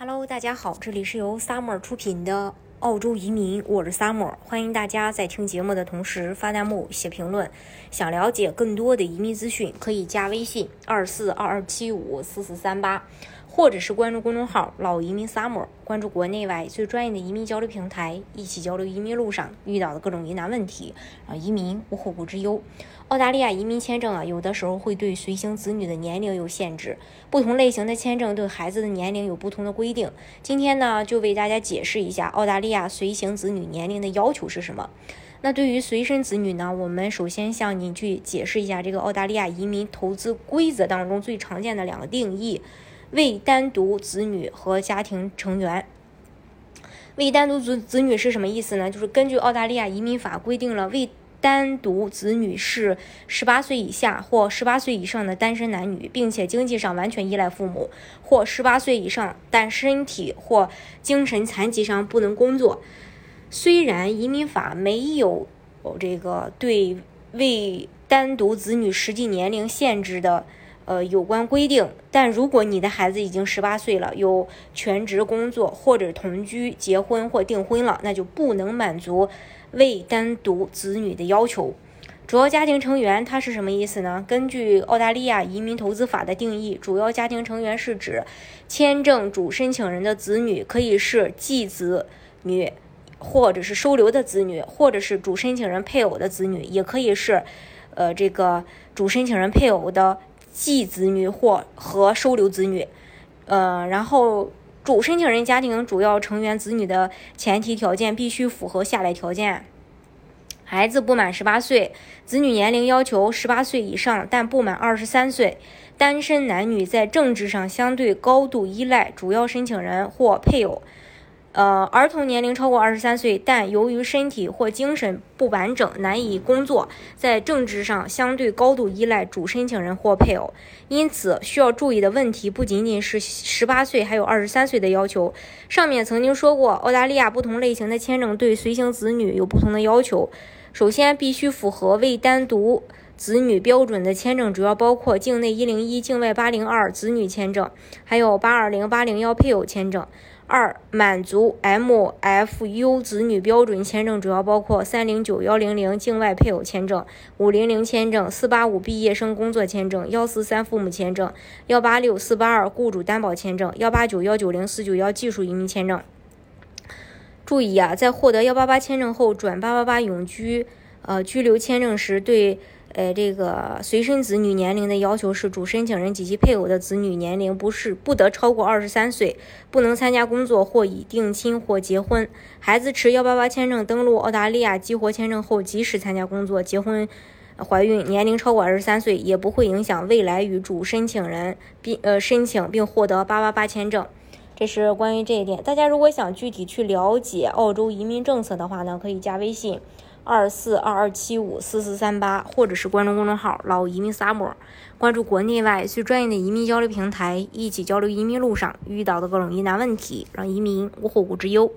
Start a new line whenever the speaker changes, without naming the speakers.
Hello，大家好，这里是由 Summer 出品的澳洲移民，我是 Summer，欢迎大家在听节目的同时发弹幕、写评论。想了解更多的移民资讯，可以加微信二四二二七五四四三八。或者是关注公众号“老移民 summer”，关注国内外最专业的移民交流平台，一起交流移民路上遇到的各种疑难问题，让移民无后顾之忧。澳大利亚移民签证啊，有的时候会对随行子女的年龄有限制，不同类型的签证对孩子的年龄有不同的规定。今天呢，就为大家解释一下澳大利亚亚随行子女年龄的要求是什么。那对于随身子女呢，我们首先向您去解释一下这个澳大利亚移民投资规则当中最常见的两个定义。未单独子女和家庭成员，未单独子子女是什么意思呢？就是根据澳大利亚移民法规定了，未单独子女是十八岁以下或十八岁以上的单身男女，并且经济上完全依赖父母，或十八岁以上但身体或精神残疾上不能工作。虽然移民法没有这个对未单独子女实际年龄限制的。呃，有关规定，但如果你的孩子已经十八岁了，有全职工作或者同居、结婚或订婚了，那就不能满足未单独子女的要求。主要家庭成员它是什么意思呢？根据澳大利亚移民投资法的定义，主要家庭成员是指签证主申请人的子女，可以是继子女，或者是收留的子女，或者是主申请人配偶的子女，也可以是呃这个主申请人配偶的。继子女或和收留子女，呃，然后主申请人家庭主要成员子女的前提条件必须符合下列条件：孩子不满十八岁，子女年龄要求十八岁以上，但不满二十三岁，单身男女在政治上相对高度依赖主要申请人或配偶。呃，儿童年龄超过二十三岁，但由于身体或精神不完整，难以工作，在政治上相对高度依赖主申请人或配偶。因此，需要注意的问题不仅仅是十八岁，还有二十三岁的要求。上面曾经说过，澳大利亚不同类型的签证对随行子女有不同的要求。首先，必须符合未单独子女标准的签证，主要包括境内一零一、境外八零二子女签证，还有八二零、八零幺配偶签证。二、满足 MFU 子女标准签证主要包括三零九幺零零境外配偶签证、五零零签证、四八五毕业生工作签证、幺四三父母签证、幺八六四八二雇主担保签证、幺八九幺九零四九幺技术移民签证。注意啊，在获得幺八八签证后转八八八永居呃居留签证时，对。呃，这个随身子女年龄的要求是，主申请人及其配偶的子女年龄不是不得超过二十三岁，不能参加工作或已定亲或结婚。孩子持幺八八签证登陆澳大利亚激活签证后，即使参加工作、结婚、怀孕，年龄超过二十三岁，也不会影响未来与主申请人并呃申请并获得八八八签证。这是关于这一点。大家如果想具体去了解澳洲移民政策的话呢，可以加微信。二四二二七五四四三八，或者是关注公众号“老移民萨摩关注国内外最专业的移民交流平台，一起交流移民路上遇到的各种疑难问题，让移民无后顾之忧。